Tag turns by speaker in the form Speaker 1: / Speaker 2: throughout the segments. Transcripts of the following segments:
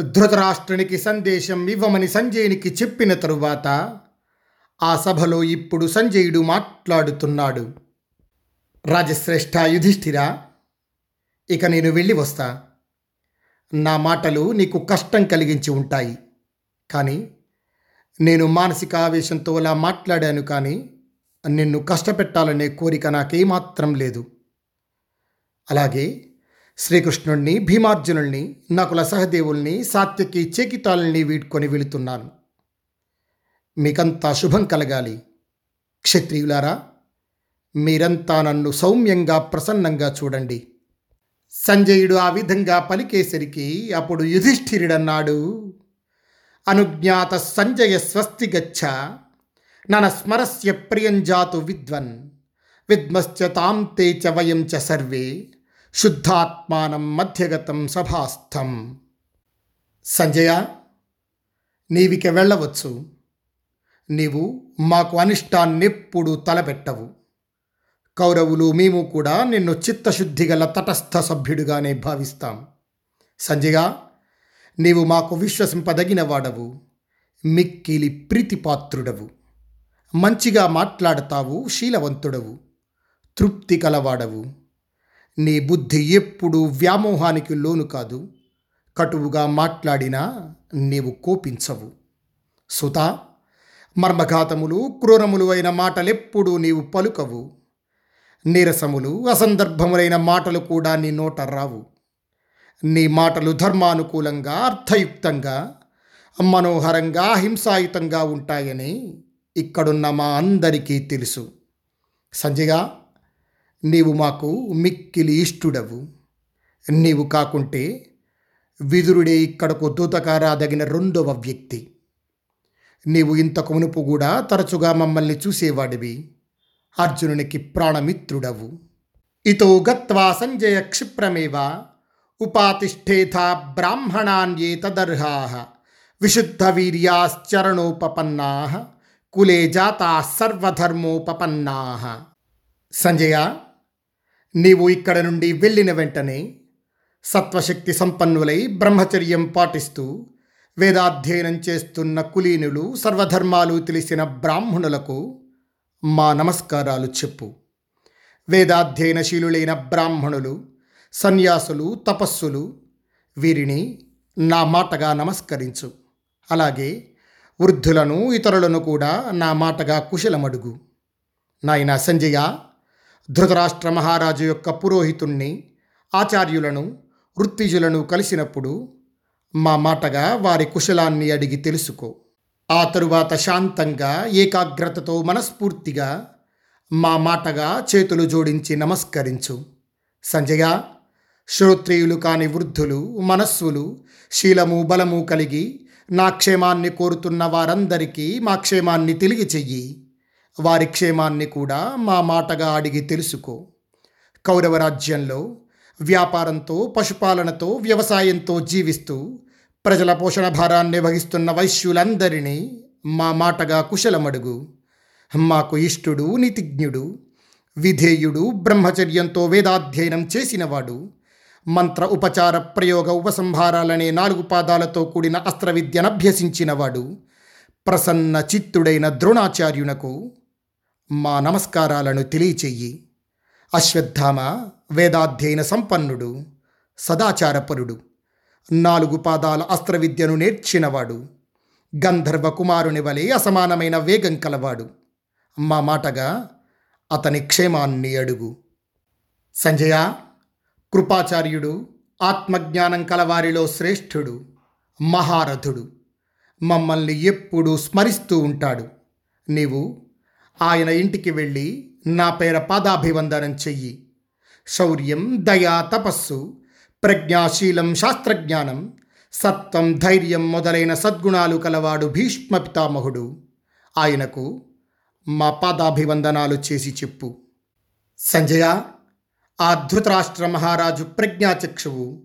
Speaker 1: ధృతరాష్ట్రునికి సందేశం ఇవ్వమని సంజయునికి చెప్పిన తరువాత ఆ సభలో ఇప్పుడు సంజయుడు మాట్లాడుతున్నాడు. రాజశ్రేష్ఠ యుధిష్ఠిరా ఇక నేను వెళ్ళి వస్తా. నా మాటలు నీకు కష్టం కలిగించి ఉంటాయి. కానీ నేను మానసిక ఆవేశంతో అలా మాట్లాడాను కానీ నిన్ను కష్టపెట్టాలనే కోరిక నాకేమాత్రం లేదు. అలాగే శ్రీకృష్ణుణ్ణి భీమార్జునుల్ని నకుల సహదేవుల్ని సాత్యకి చేకితాలని వీడ్కొని వెళుతున్నాను. మీకంతా శుభం కలగాలి. క్షత్రియులారా మీరంతా నన్ను సౌమ్యంగా ప్రసన్నంగా చూడండి. సంజయుడు ఆ విధంగా పలికేసరికి అప్పుడు యుధిష్ఠిరుడన్నాడు. అనుజ్ఞాత సంజయ స్వస్తి గచ్చ నన స్మరస్య ప్రియం జాతు విద్వన్ విద్మశ్చ తాం తే చ వయం చ సర్వే. శుద్ధాత్మానం మధ్యగతం సభాస్థం సంజయ నీవిక వెళ్ళవచ్చు నీవు మాకు అనిష్టాన్నెప్పుడు తలపెట్టవు కౌరవులు మేము కూడా నిన్ను చిత్తశుద్ధి గల తటస్థ సభ్యుడిగానే భావిస్తాం సంజయ నీవు మాకు విశ్వసింపదగిన వాడవు మిక్కిలి ప్రీతిపాత్రుడవు మంచిగా మాట్లాడతావు శీలవంతుడవు తృప్తి కలవాడవు నీ బుద్ధి ఎప్పుడూ వ్యామోహానికి లోను కాదు. కటువుగా మాట్లాడినా నీవు కోపించవు. సుత మర్మఘాతములు క్రూరములు అయిన మాటలెప్పుడూ నీవు పలుకవు. నీరసములు అసందర్భములైన మాటలు కూడా నీ నోట రావు. నీ మాటలు ధర్మానుకూలంగా అర్థయుక్తంగా మనోహరంగా హింసాయుతంగా ఉంటాయని ఇక్కడున్న మా అందరికీ తెలుసు. సంజయ నీవు మాకు మిక్కిలి ఇష్టుడవు నీవు కాకుంటే విదురుడే ఇక్కడకు దూతకారాదగిన రెండవ వ్యక్తి. నీవు ఇంతకు మునుపు కూడా తరచుగా మమ్మల్ని చూసేవాడివి. అర్జునునికి ప్రాణమిత్రుడవు. ఇతో గత్వా సంజయ క్షిప్రమేవ ఉపాతిష్ఠేథా బ్రాహ్మణాన్యేతదర్హా విశుద్ధ వీర్యాశ్చరణోపన్నా కులే జాతా సర్వధర్మోపన్నా సంజయ నీవు ఇక్కడ నుండి వెళ్ళిన వెంటనే సత్వశక్తి సంపన్నులై బ్రహ్మచర్యం పాటిస్తూ వేదాధ్యయనం చేస్తున్న కులీనులు సర్వధర్మాలు తెలిసిన బ్రాహ్మణులకు మా నమస్కారాలు చెప్పు. వేదాధ్యయనశీలులైన బ్రాహ్మణులు సన్యాసులు తపస్సులు వీరిని నా మాటగా నమస్కరించు. అలాగే వృద్ధులను ఇతరులను కూడా నా మాటగా కుశలమడుగు. నాయన సంజయ ధృతరాష్ట్ర మహారాజు యొక్క పురోహితుణ్ణి ఆచార్యులను వృత్తిజులను కలిసినప్పుడు మా మాటగా వారి కుశలాన్ని అడిగి తెలుసుకో. ఆ తరువాత శాంతంగా ఏకాగ్రతతో మనస్ఫూర్తిగా మా మాటగా చేతులు జోడించి నమస్కరించు. సంజయ శ్రోత్రియులు కాని వృద్ధులు మనస్సులు శీలము బలము కలిగి నా క్షేమాన్ని కోరుతున్న వారందరికీ మా క్షేమాన్ని తెలియచెయ్యి. వారి క్షేమాన్ని కూడా మా మాటగా అడిగి తెలుసుకో. కౌరవ రాజ్యంలో వ్యాపారంతో పశుపాలనతో వ్యవసాయంతో జీవిస్తూ ప్రజల పోషణ భారాన్ని వహిస్తున్న వైశ్యులందరినీ మా మాటగా కుశలమడుగు. మాకు ఇష్టుడు నితిజ్ఞుడు విధేయుడు బ్రహ్మచర్యంతో వేదాధ్యయనం చేసినవాడు. మంత్ర ఉపచార ప్రయోగ ఉపసంహారాలనే నాలుగు పాదాలతో కూడిన అస్త్ర విద్యను అభ్యసించినవాడు. ప్రసన్న చిత్తుడైన ద్రోణాచార్యునకు మా నమస్కారాలను తెలియచెయ్యి. అశ్వత్థామ వేదాధ్యయన సంపన్నుడు సదాచారపరుడు నాలుగు పాదాల అస్త్ర విద్యను నేర్చినవాడు గంధర్వ కుమారుని వలె అసమానమైన వేగం కలవాడు. మా మాటగా అతని క్షేమాన్ని అడుగు. సంజయ కృపాచార్యుడు ఆత్మజ్ఞానం కలవారిలో శ్రేష్ఠుడు మహారథుడు. మమ్మల్ని ఎప్పుడూ స్మరిస్తూ ఉంటాడు. నీవు ఆయన ఇంటికి వెళ్ళి నా పేర పాదాభివందనం చెయ్యి. శౌర్యం దయా తపస్సు ప్రజ్ఞాశీలం శాస్త్రజ్ఞానం సత్వం ధైర్యం మొదలైన సద్గుణాలు కలవాడు భీష్మ పితామహుడు. ఆయనకు మా పాదాభివందనాలు చేసి చెప్పు. సంజయ ఆ ధృతరాష్ట్ర మహారాజు ప్రజ్ఞాచక్షువు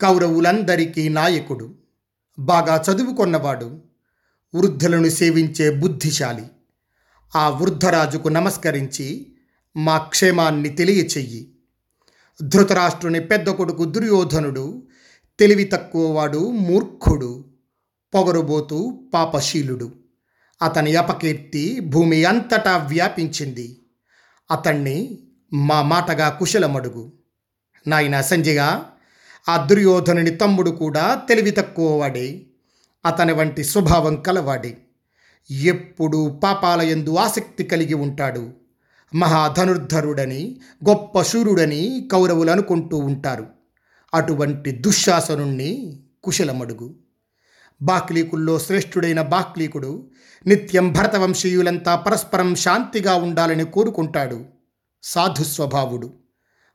Speaker 1: కౌరవులందరికీ నాయకుడు బాగా చదువుకొన్నవాడు వృద్ధులను సేవించే బుద్ధిశాలి. ఆ వృద్ధరాజుకు నమస్కరించి మా క్షేమాన్ని తెలియచెయ్యి. ధృతరాష్ట్రుని పెద్ద కొడుకు దుర్యోధనుడు తెలివి తక్కువవాడు మూర్ఖుడు పొగరుబోతు పాపశీలుడు. అతని అపకీర్తి భూమి అంతటా వ్యాపించింది. అతన్ని మా మాటగా కుశలమడుగు. నాయన సంజయగా ఆ దుర్యోధనుని తమ్ముడు కూడా తెలివి తక్కువవాడే అతని వంటి స్వభావం కలవాడే. ఎప్పుడు పాపాల ఎందు ఆసక్తి కలిగి ఉంటాడు. మహాధనుర్ధరుడని గొప్ప శూరుడని కౌరవులు అనుకుంటూ ఉంటారు. అటువంటి దుశ్శాసనుణ్ణి కుశలమడుగు. బాక్లీకుల్లో శ్రేష్ఠుడైన బాక్లీకుడు నిత్యం భరతవంశీయులంతా పరస్పరం శాంతిగా ఉండాలని కోరుకుంటాడు. సాధు స్వభావుడు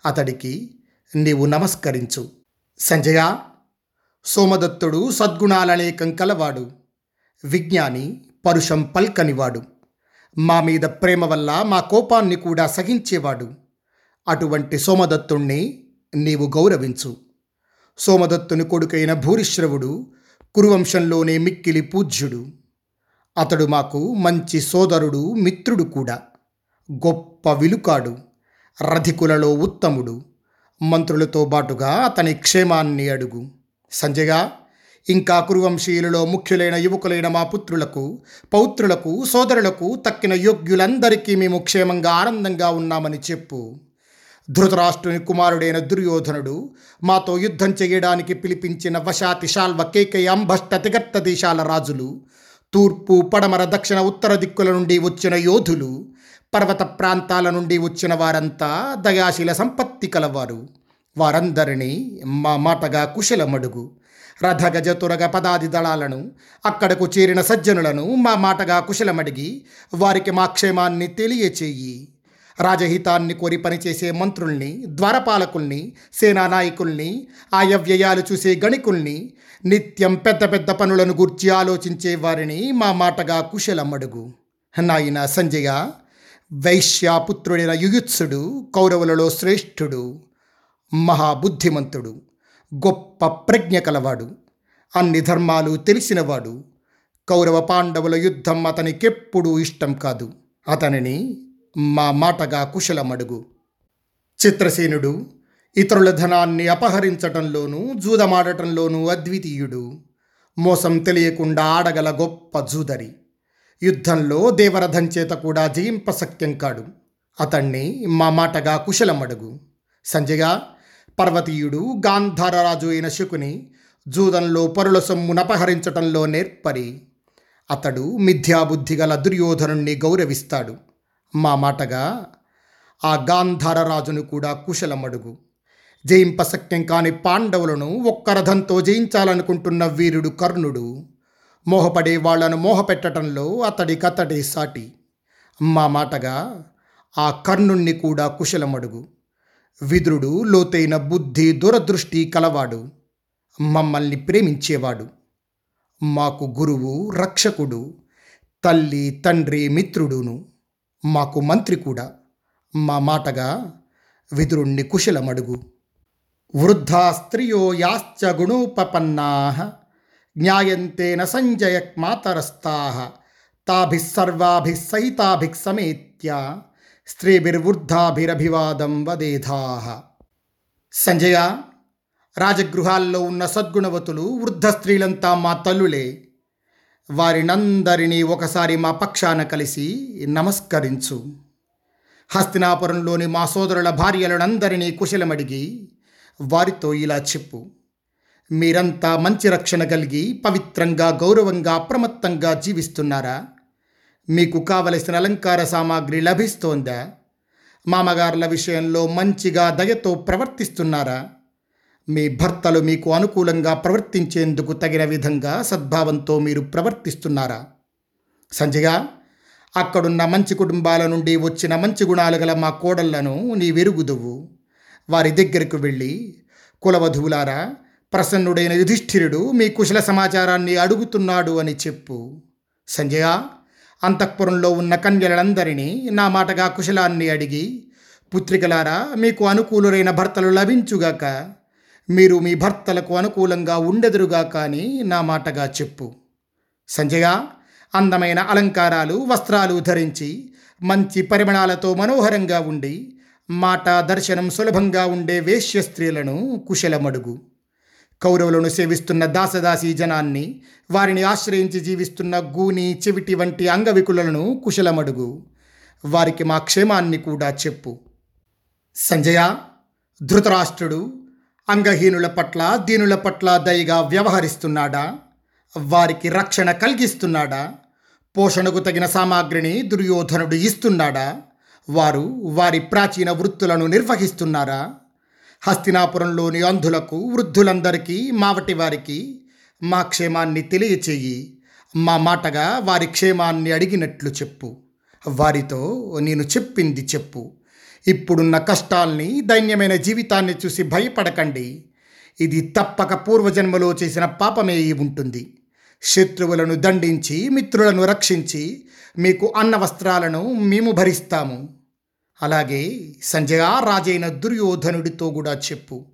Speaker 1: అతడికి నీవు నమస్కరించు. సంజయ సోమదత్తుడు సద్గుణాలనేకం కలవాడు. విజ్ఞాని పరుషం పల్కనివాడు. మా మీద ప్రేమ వల్ల మా కోపాన్ని కూడా సహించేవాడు. అటువంటి సోమదత్తుణ్ణి నీవు గౌరవించు. సోమదత్తుని కొడుకైన భూరిశ్రవుడు కురువంశంలోనే మిక్కిలి పూజ్యుడు. అతడు మాకు మంచి సోదరుడు మిత్రుడు కూడా. గొప్ప విలుకాడు రధికులలో ఉత్తముడు. మంత్రులతో బాటుగా అతని క్షేమాన్ని అడుగు. సంజయగా ఇంకా కురువంశీయులలో ముఖ్యులైన యువకులైన మా పుత్రులకు పౌత్రులకు సోదరులకు తక్కిన యోగ్యులందరికీ మేము క్షేమంగా ఆనందంగా ఉన్నామని చెప్పు. ధృతరాష్ట్రుని కుమారుడైన దుర్యోధనుడు మాతో యుద్ధం చేయడానికి పిలిపించిన వశాతి శాల్వ కేకయ అంభష్ట తిగర్త దేశాల రాజులు తూర్పు పడమర దక్షిణ ఉత్తర దిక్కుల నుండి వచ్చిన యోధులు పర్వత ప్రాంతాల నుండి వచ్చిన వారంతా దయాశీల సంపత్తి కలవారు. వారందరినీ మా మాటగా కుశలమడుగు. రథగజ తురగ పదాది దళాలను అక్కడకు చేరిన సజ్జనులను మా మాటగా కుశలమడిగి వారికి మా క్షేమాన్ని తెలియచేయి. రాజహితాన్ని కోరి పనిచేసే మంత్రుల్ని ద్వారపాలకుల్ని సేనానాయకుల్ని నాయకుల్ని ఆయవ్యయాలు చూసే గణికుల్ని నిత్యం పెద్ద పెద్ద పనులను గూర్చి ఆలోచించే వారిని మా మాటగా కుశలమడుగు. నాయన సంజయ వైశ్యాపుత్రుడైన యుయుత్సుడు కౌరవులలో శ్రేష్ఠుడు మహాబుద్ధిమంతుడు. గొప్ప ప్రజ్ఞ కలవాడు. అన్ని ధర్మాలు తెలిసినవాడు. కౌరవ పాండవుల యుద్ధం అతనికెప్పుడూ ఇష్టం కాదు. అతనిని మా మాటగా కుశలమడుగు. చిత్రసేనుడు ఇతరుల ధనాన్ని అపహరించటంలోనూ జూదమాడటంలోనూ అద్వితీయుడు. మోసం తెలియకుండా ఆడగల గొప్ప జూదరి. యుద్ధంలో దేవరథం చేత కూడా జయింపశక్యం కాడు. అతన్ని మా మాటగా కుశలమడుగు. సంజయ పర్వతీయుడు గాంధారరాజు అయిన శకుని జూదంలో పరుల సొమ్మునపహరించటంలో నేర్పరి. అతడు మిథ్యాబుద్ధి గల దుర్యోధనుణ్ణి గౌరవిస్తాడు. మా మాటగా ఆ గాంధారరాజును కూడా కుశలమడుగు. జయింపశక్యం కాని పాండవులను ఒక్క రథంతో జయించాలనుకుంటున్న వీరుడు కర్ణుడు. మోహపడే వాళ్ళను మోహపెట్టడంలో అతడికతడే సాటి. మా మాటగా ఆ కర్ణుణ్ణి కూడా కుశలమడుగు. విదురుడు లోతైన బుద్ధి దూరదృష్టి కలవాడు. మమ్మల్ని ప్రేమించేవాడు. మాకు గురువు రక్షకుడు తల్లి తండ్రి మిత్రుడును. మాకు మంత్రి కూడా. మా మాటగా విదురుణ్ణి కుశలమడుగు. వృద్ధా స్త్రియో యాశ్చ గుణోపన్నా జ్ఞాయంతేన సంజయక్ మాతరస్థా తాభిస్సర్వాభిస్సహితాభిక్ సర్వాభిः స్త్రీభిర్వృద్ధాభిరభివాదం వదేధాహ సంజయ రాజగృహాల్లో ఉన్న సద్గుణవతులు వృద్ధ స్త్రీలంతా మా తల్లులే. వారినందరినీ ఒకసారి మా పక్షాన కలిసి నమస్కరించు. హస్తినాపురంలోని మా సోదరుల భార్యలనందరినీ కుశలమడిగి వారితో ఇలా చెప్పు. మీరంతా మంచి రక్షణ కలిగి పవిత్రంగా గౌరవంగా అప్రమత్తంగా జీవిస్తున్నారా? మీకు కావలసిన అలంకార సామాగ్రి లభిస్తోందా? మామగారుల విషయంలో మంచిగా దయతో ప్రవర్తిస్తున్నారా? మీ భర్తలు మీకు అనుకూలంగా ప్రవర్తించేందుకు తగిన విధంగా సద్భావంతో మీరు ప్రవర్తిస్తున్నారా? సంజయ అక్కడున్న మంచి కుటుంబాల నుండి వచ్చిన మంచి గుణాలు గల మా కోడళ్ళను నీ వెరుగుదువు వారి దగ్గరకు వెళ్ళి కులవధువులారా ప్రసన్నుడైన యుధిష్ఠిరుడు మీ కుశల సమాచారాన్ని అడుగుతున్నాడు అని చెప్పు. సంజయ అంతఃపురంలో ఉన్న కన్యలందరినీ నా మాటగా కుశలాన్ని అడిగి పుత్రికలారా మీకు అనుకూలురైన భర్తలు లభించుగాక మీరు మీ భర్తలకు అనుకూలంగా ఉండెదురుగా కానీ నా మాటగా చెప్పు. సంజయ అందమైన అలంకారాలు వస్త్రాలు ధరించి మంచి పరిమళాలతో మనోహరంగా ఉండి మాట దర్శనం సులభంగా ఉండే వేశ్య స్త్రీలను కుశలమడుగు. కౌరవులను సేవిస్తున్న దాసదాసీ జనాన్ని వారిని ఆశ్రయించి జీవిస్తున్న గూని చెవిటి వంటి అంగవికులను కుశలమడుగు. వారికి మా క్షేమాన్ని కూడా చెప్పు. సంజయ ధృతరాష్ట్రుడు అంగహీనుల పట్ల దీనుల పట్ల దయగా వ్యవహరిస్తున్నాడా? వారికి రక్షణ కలిగిస్తున్నాడా? పోషణకు తగిన సామాగ్రిని దుర్యోధనుడు ఇస్తున్నాడా? వారు వారి ప్రాచీన వృత్తులను నిర్వహిస్తున్నారా? హస్తినాపురంలోని అంధులకు వృద్ధులందరికీ మావటి వారికి మా క్షేమాన్ని తెలియచేయి. మా మాటగా వారి క్షేమాన్ని అడిగినట్లు చెప్పు. వారితో నేను చెప్పింది చెప్పు. ఇప్పుడున్న కష్టాల్ని దైన్యమైన జీవితాన్ని చూసి భయపడకండి. ఇది తప్పక పూర్వజన్మలో చేసిన పాపమే ఉంటుంది. శత్రువులను దండించి మిత్రులను రక్షించి మీకు అన్న వస్త్రాలను మేము భరిస్తాము. అలాగే సంజయ రాజైన దుర్యోధనుడితో కూడా చెప్పు.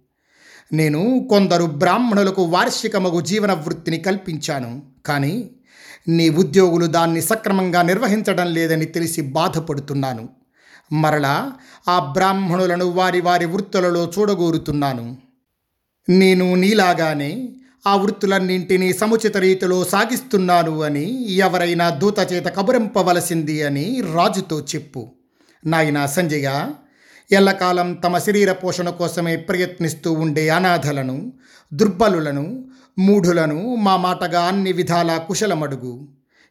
Speaker 1: నేను కొందరు బ్రాహ్మణులకు వార్షికమగు జీవన వృత్తిని కల్పించాను. కానీ నీ ఉద్యోగులు దాన్ని సక్రమంగా నిర్వహించడం లేదని తెలిసి బాధపడుతున్నాను. మరలా ఆ బ్రాహ్మణులను వారి వారి వృత్తులలో చూడగోరుతున్నాను. నేను నీలాగానే ఆ వృత్తులన్నింటినీ సముచిత రీతిలో సాగిస్తున్నాను అని ఎవరైనా దూత చేత కబురింపవలసింది అని రాజుతో చెప్పు. నాయన సంజయ ఎల్లకాలం తమ శరీర పోషణ కోసమే ప్రయత్నిస్తూ ఉండే అనాథలను దుర్బలులను మూఢులను మా మాటగా అన్ని విధాల కుశలమడుగు.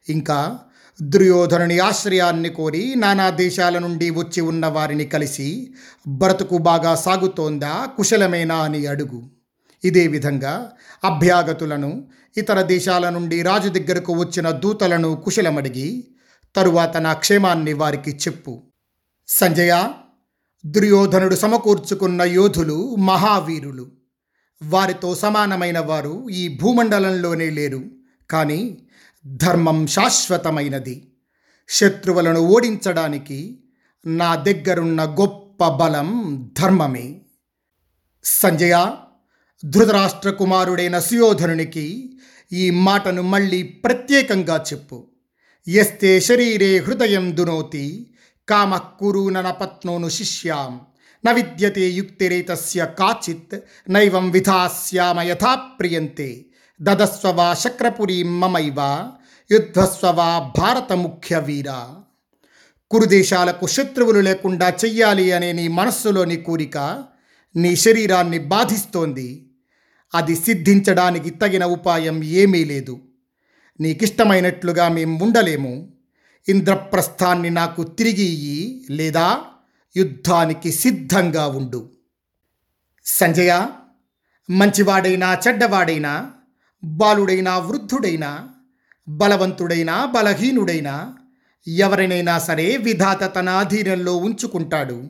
Speaker 1: ఇంకా దుర్యోధనుని ఆశ్రయాన్ని కోరి నానా దేశాల నుండి వచ్చి ఉన్న వారిని కలిసి బ్రతుకు బాగా సాగుతోందా కుశలమేనా అని అడుగు. ఇదే విధంగా అభ్యాగతులను ఇతర దేశాల నుండి రాజు దగ్గరకు వచ్చిన దూతలను కుశలమడిగి తరువాత నా క్షేమాన్ని వారికి చెప్పు. సంజయ దుర్యోధనుడు సమకూర్చుకున్న యోధులు మహావీరులు. వారితో సమానమైన వారు ఈ భూమండలంలోనే లేరు కానీ ధర్మం శాశ్వతమైనది. శత్రువులను ఓడించడానికి నా దగ్గరున్న గొప్ప బలం ధర్మమే. సంజయ ధృతరాష్ట్ర కుమారుడైన సుయోధనునికి ఈ మాటను మళ్ళీ ప్రత్యేకంగా చెప్పు. ఎస్తే శరీరే హృదయం దునోతి కామ కురు నపత్నోను శిష్యాం న విద్యతే యుక్తిరేతస్య కాచిత్ నైవం విధాస్యామ యథా ప్రియంతే దదస్వ వా శక్రపురీం మమైవ యుద్ధస్వ వా భారత ముఖ్య వీర కురుదేశాలకు శత్రువులు లేకుండా చెయ్యాలి అనే నీ మనస్సులోని కోరిక నీ శరీరాన్ని బాధిస్తోంది. అది సిద్ధించడానికి తగిన ఉపాయం ఏమీ లేదు. నీకిష్టమైనట్లుగా మేము ఉండలేము. ఇంద్రప్రస్థాన్ని నాకు తిరిగి ఇయ్యి లేదా యుద్ధానికి సిద్ధంగా ఉండు. సంజయ మంచివాడైనా చెడ్డవాడైనా బాలుడైనా వృద్ధుడైనా బలవంతుడైనా బలహీనుడైనా ఎవరినైనా సరే విధాత తన అధీనంలో ఉంచుకుంటాడు.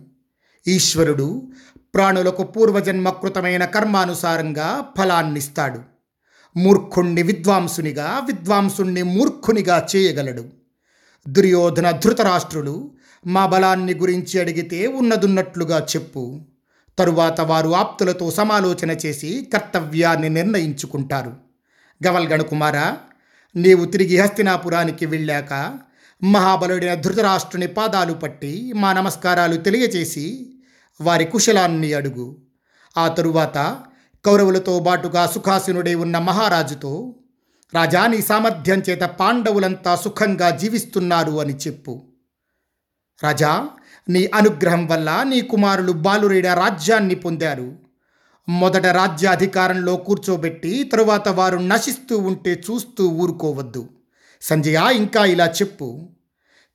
Speaker 1: ఈశ్వరుడు ప్రాణులకు పూర్వజన్మకృతమైన కర్మానుసారంగా ఫలాన్నిస్తాడు. మూర్ఖుణ్ణి విద్వాంసునిగా విద్వాంసుణ్ణి మూర్ఖునిగా చేయగలడు. దుర్యోధన ధృతరాష్ట్రులు మా బలాన్ని గురించి అడిగితే ఉన్నదున్నట్లుగా చెప్పు. తరువాత వారు ఆప్తులతో సమాలోచన చేసి కర్తవ్యాన్ని నిర్ణయించుకుంటారు. గవల్గణ కుమార నీవు తిరిగి హస్తినాపురానికి వెళ్ళాక మహాబలుడైన ధృతరాష్ట్రుని పాదాలు పట్టి మా నమస్కారాలు తెలియచేసి వారి కుశలాన్ని అడుగు. ఆ తరువాత కౌరవులతో బాటుగా సుఖాసీనుడై ఉన్న మహారాజుతో రాజా నీ సామర్థ్యం చేత పాండవులంతా సుఖంగా జీవిస్తున్నారు అని చెప్పు. రాజా నీ అనుగ్రహం వల్ల నీ కుమారులు బాలురేడ రాజ్యాన్ని పొందారు. మొదట రాజ్యాధికారంలో కూర్చోబెట్టి తరువాత వారు నశిస్తూ ఉంటే చూస్తూ ఊరుకోవద్దు. సంజయ ఇంకా ఇలా చెప్పు.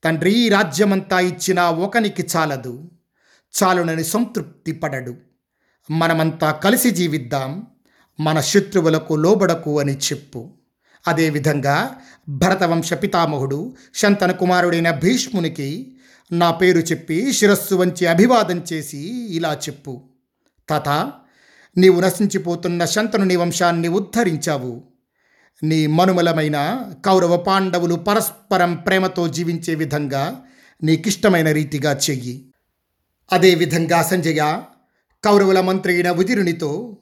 Speaker 1: తండ్రి ఈ రాజ్యమంతా ఇచ్చినా ఒకనికి చాలదు. చాలునని సంతృప్తి పడడు. మనమంతా కలిసి జీవిద్దాం. మన శత్రువులకు లోబడకు అని చెప్పు. అదేవిధంగా భరతవంశ పితామహుడు శంతన కుమారుడైన భీష్మునికి నా పేరు చెప్పి శిరస్సు వంచి అభివాదం చేసి ఇలా చెప్పు. తాత నీవు నశించిపోతున్న శంతనుని వంశాన్ని ఉద్ధరించావు. నీ మనుమలమైన కౌరవ పాండవులు పరస్పరం ప్రేమతో జీవించే విధంగా నీకిష్టమైన రీతిగా చెయ్యి. అదేవిధంగా సంజయ కౌరవుల మంత్రి అయిన ఉదిరునితో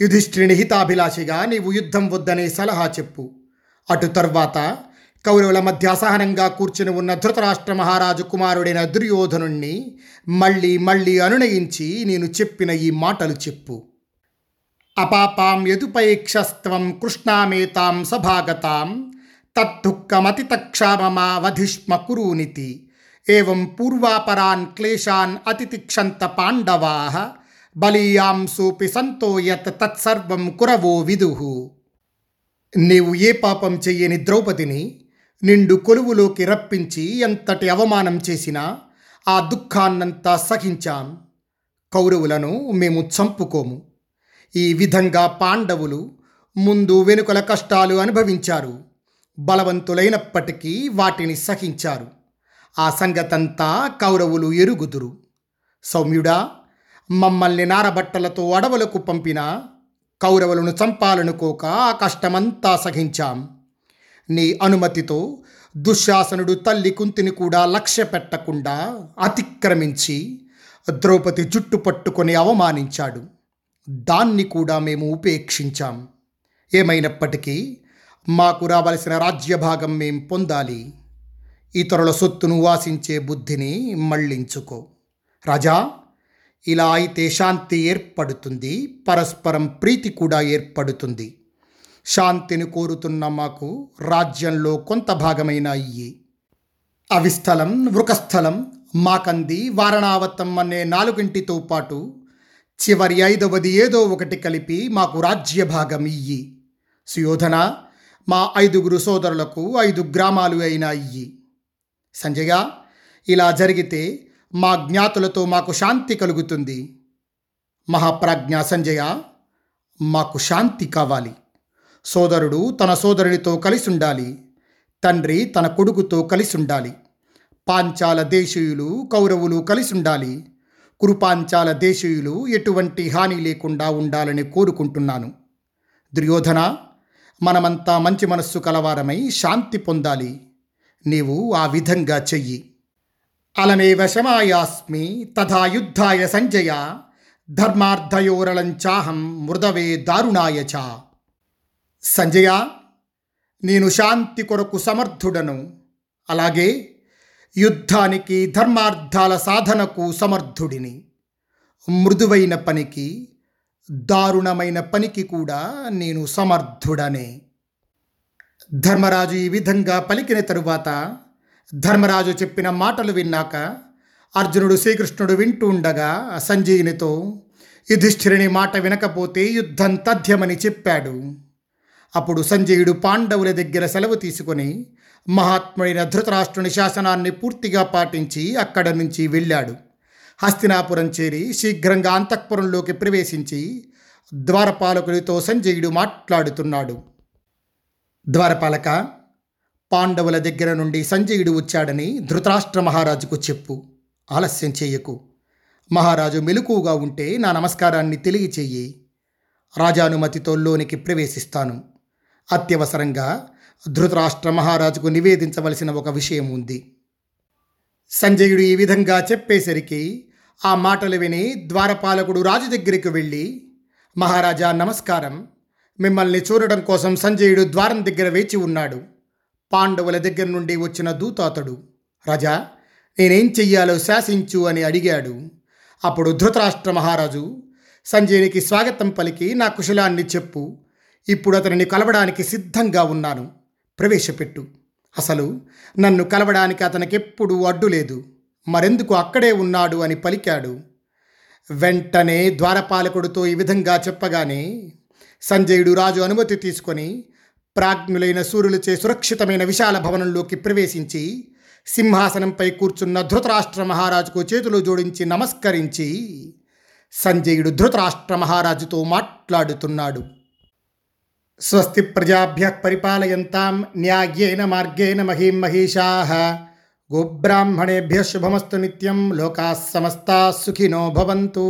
Speaker 1: యుధిష్ఠిరుని హితాభిలాషిగా నీవు యుద్ధం వద్దనే సలహా చెప్పు. అటు తర్వాత కౌరవుల మధ్య అసహనంగా కూర్చుని ఉన్న ధృతరాష్ట్ర మహారాజు కుమారుడైన దుర్యోధనుణ్ణి మళ్ళీ మళ్ళీ అనునయించి నేను చెప్పిన ఈ మాటలు చెప్పు. అపాపాం యదుపైక్షస్త్వం కృష్ణామేతాం సభాగతాం తద్దుఃఖమతితక్షామమా వధిష్మ కురూనితి ఏం పూర్వాపరాన్ క్లేశాన్ అతితిక్షంత పాండవా బలీయాం సోపి సంతో తత్సర్వం కురవో విదుహు నీవు ఏ పాపం చెయ్యని ద్రౌపదిని నిండు కొలువులోకి రప్పించి ఎంతటి అవమానం చేసినా ఆ దుఃఖాన్నంతా సహించాం. కౌరవులను మేము చంపుకోము. ఈ విధంగా పాండవులు ముందు వెనుకల కష్టాలు అనుభవించారు. బలవంతులైనప్పటికీ వాటిని సహించారు. ఆ సంగతంతా కౌరవులు ఎరుగుదురు. సౌమ్యుడా మమ్మల్ని నారబట్టలతో అడవులకు పంపిన కౌరవులను చంపాలనుకోక ఆ కష్టమంతా సహించాం. నీ అనుమతితో దుశ్శాసనుడు తల్లి కుంతిని కూడా లక్ష్య పెట్టకుండా అతిక్రమించి ద్రౌపది జుట్టు పట్టుకొని అవమానించాడు. దాన్ని కూడా మేము ఉపేక్షించాం. ఏమైనప్పటికీ మాకు రావలసిన రాజ్యభాగం మేం పొందాలి. ఇతరుల సొత్తును వాసించే బుద్ధిని మళ్ళించుకో రాజా ఇలా అయితే శాంతి ఏర్పడుతుంది పరస్పరం ప్రీతి కూడా ఏర్పడుతుంది. శాంతిని కోరుతున్న మాకు రాజ్యంలో కొంత భాగమైన అయ్యి. అవిస్థలం వృకస్థలం మాకంది వారణావతం అనే నాలుగింటితో పాటు చివరి ఐదవది ఏదో ఒకటి కలిపి మాకు రాజ్య భాగం ఇయ్యి. సుయోధన మా ఐదుగురు సోదరులకు ఐదు గ్రామాలు అయినా ఇయ్యి సంజయ ఇలా జరిగితే మా జ్ఞాతులతో మాకు శాంతి కలుగుతుంది. మహాప్రాజ్ఞ సంజయ మాకు శాంతి కావాలి. సోదరుడు తన సోదరునితో కలిసి ఉండాలి తండ్రి తన కొడుకుతో కలిసి ఉండాలి పాంచాల దేశీయులు కౌరవులు కలిసి ఉండాలి కురుపాంచాల దేశీయులు ఎటువంటి హాని లేకుండా ఉండాలని కోరుకుంటున్నాను. దుర్యోధన మనమంతా మంచి మనస్సు కలవారమై శాంతి పొందాలి. నీవు ఆ విధంగా చెయ్యి. అలమేవ శమాయాస్మి తథా యుద్ధాయ సంజయ ధర్మార్థయోరళంచాహం మృదవే దారుణాయ చ. సంజయ నేను శాంతి కొరకు సమర్థుడను. అలాగే యుద్ధానికి ధర్మార్థాల సాధనకు సమర్థుడిని. మృదువైన పనికి దారుణమైన పనికి కూడా నేను సమర్థుడనే. ధర్మరాజు ఈ విధంగా పలికిన తరువాత ధర్మరాజు చెప్పిన మాటలు విన్నాక అర్జునుడు శ్రీకృష్ణుడు వింటూ ఉండగా సంజయునితో యుధిష్ఠిరుని మాట వినకపోతే యుద్ధం తథ్యమని చెప్పాడు. అప్పుడు సంజయుడు పాండవుల దగ్గర సెలవు తీసుకొని మహాత్ముడైన ధృతరాష్ట్రుని శాసనాన్ని పూర్తిగా పాటించి అక్కడ నుంచి వెళ్ళాడు. హస్తినాపురం చేరి శీఘ్రంగా అంతఃపురంలోకి ప్రవేశించి ద్వారపాలకుడితో సంజయుడు మాట్లాడుతున్నాడు. ద్వారపాలక పాండవుల దగ్గర నుండి సంజయుడు వచ్చాడని ధృతరాష్ట్ర మహారాజుకు చెప్పు. ఆలస్యం చేయకు. మహారాజు మెలకుగా ఉంటే నా నమస్కారాన్ని తెలియచేయి. రాజానుమతితో లోనికి ప్రవేశిస్తాను. అత్యవసరంగా ధృతరాష్ట్ర మహారాజుకు నివేదించవలసిన ఒక విషయం ఉంది. సంజయుడు ఈ విధంగా చెప్పేసరికి ఆ మాటలు విని ద్వారపాలకుడు రాజు దగ్గరికి వెళ్ళి మహారాజా నమస్కారం. మిమ్మల్ని చూడడం కోసం సంజయుడు ద్వారం దగ్గర వేచి ఉన్నాడు. పాండవుల దగ్గర నుండి వచ్చిన దూతాతడు రాజా నేనేం చెయ్యాలో శాసించు అని అడిగాడు. అప్పుడు ధృతరాష్ట్ర మహారాజు సంజయునికి స్వాగతం పలికి నా కుశలాన్ని చెప్పు. ఇప్పుడు అతనిని కలవడానికి సిద్ధంగా ఉన్నాను. ప్రవేశపెట్టు. అసలు నన్ను కలవడానికి అతనికెప్పుడు అడ్డు లేదు. మరెందుకు అక్కడే ఉన్నాడు అని పలికాడు. వెంటనే ద్వారపాలకుడితో ఈ విధంగా చెప్పగానే సంజయుడు రాజు అనుమతి తీసుకొని ప్రాజ్ఞులైన సూర్యులచే సురక్షితమైన విశాల భవనంలోకి ప్రవేశించి సింహాసనంపై కూర్చున్న ధృతరాష్ట్ర మహారాజుకు చేతులు జోడించి నమస్కరించి సంజయుడు ధృతరాష్ట్ర మహారాజుతో మాట్లాడుతున్నాడు. స్వస్తి ప్రజాభ్య పరిపాలయంతాం న్యాయేన మార్గేణ మహీం మహిషా. గోబ్రాహ్మణేభ్య శుభమస్తు నిత్యం లోకా సమస్తా సుఖినో భవంతు.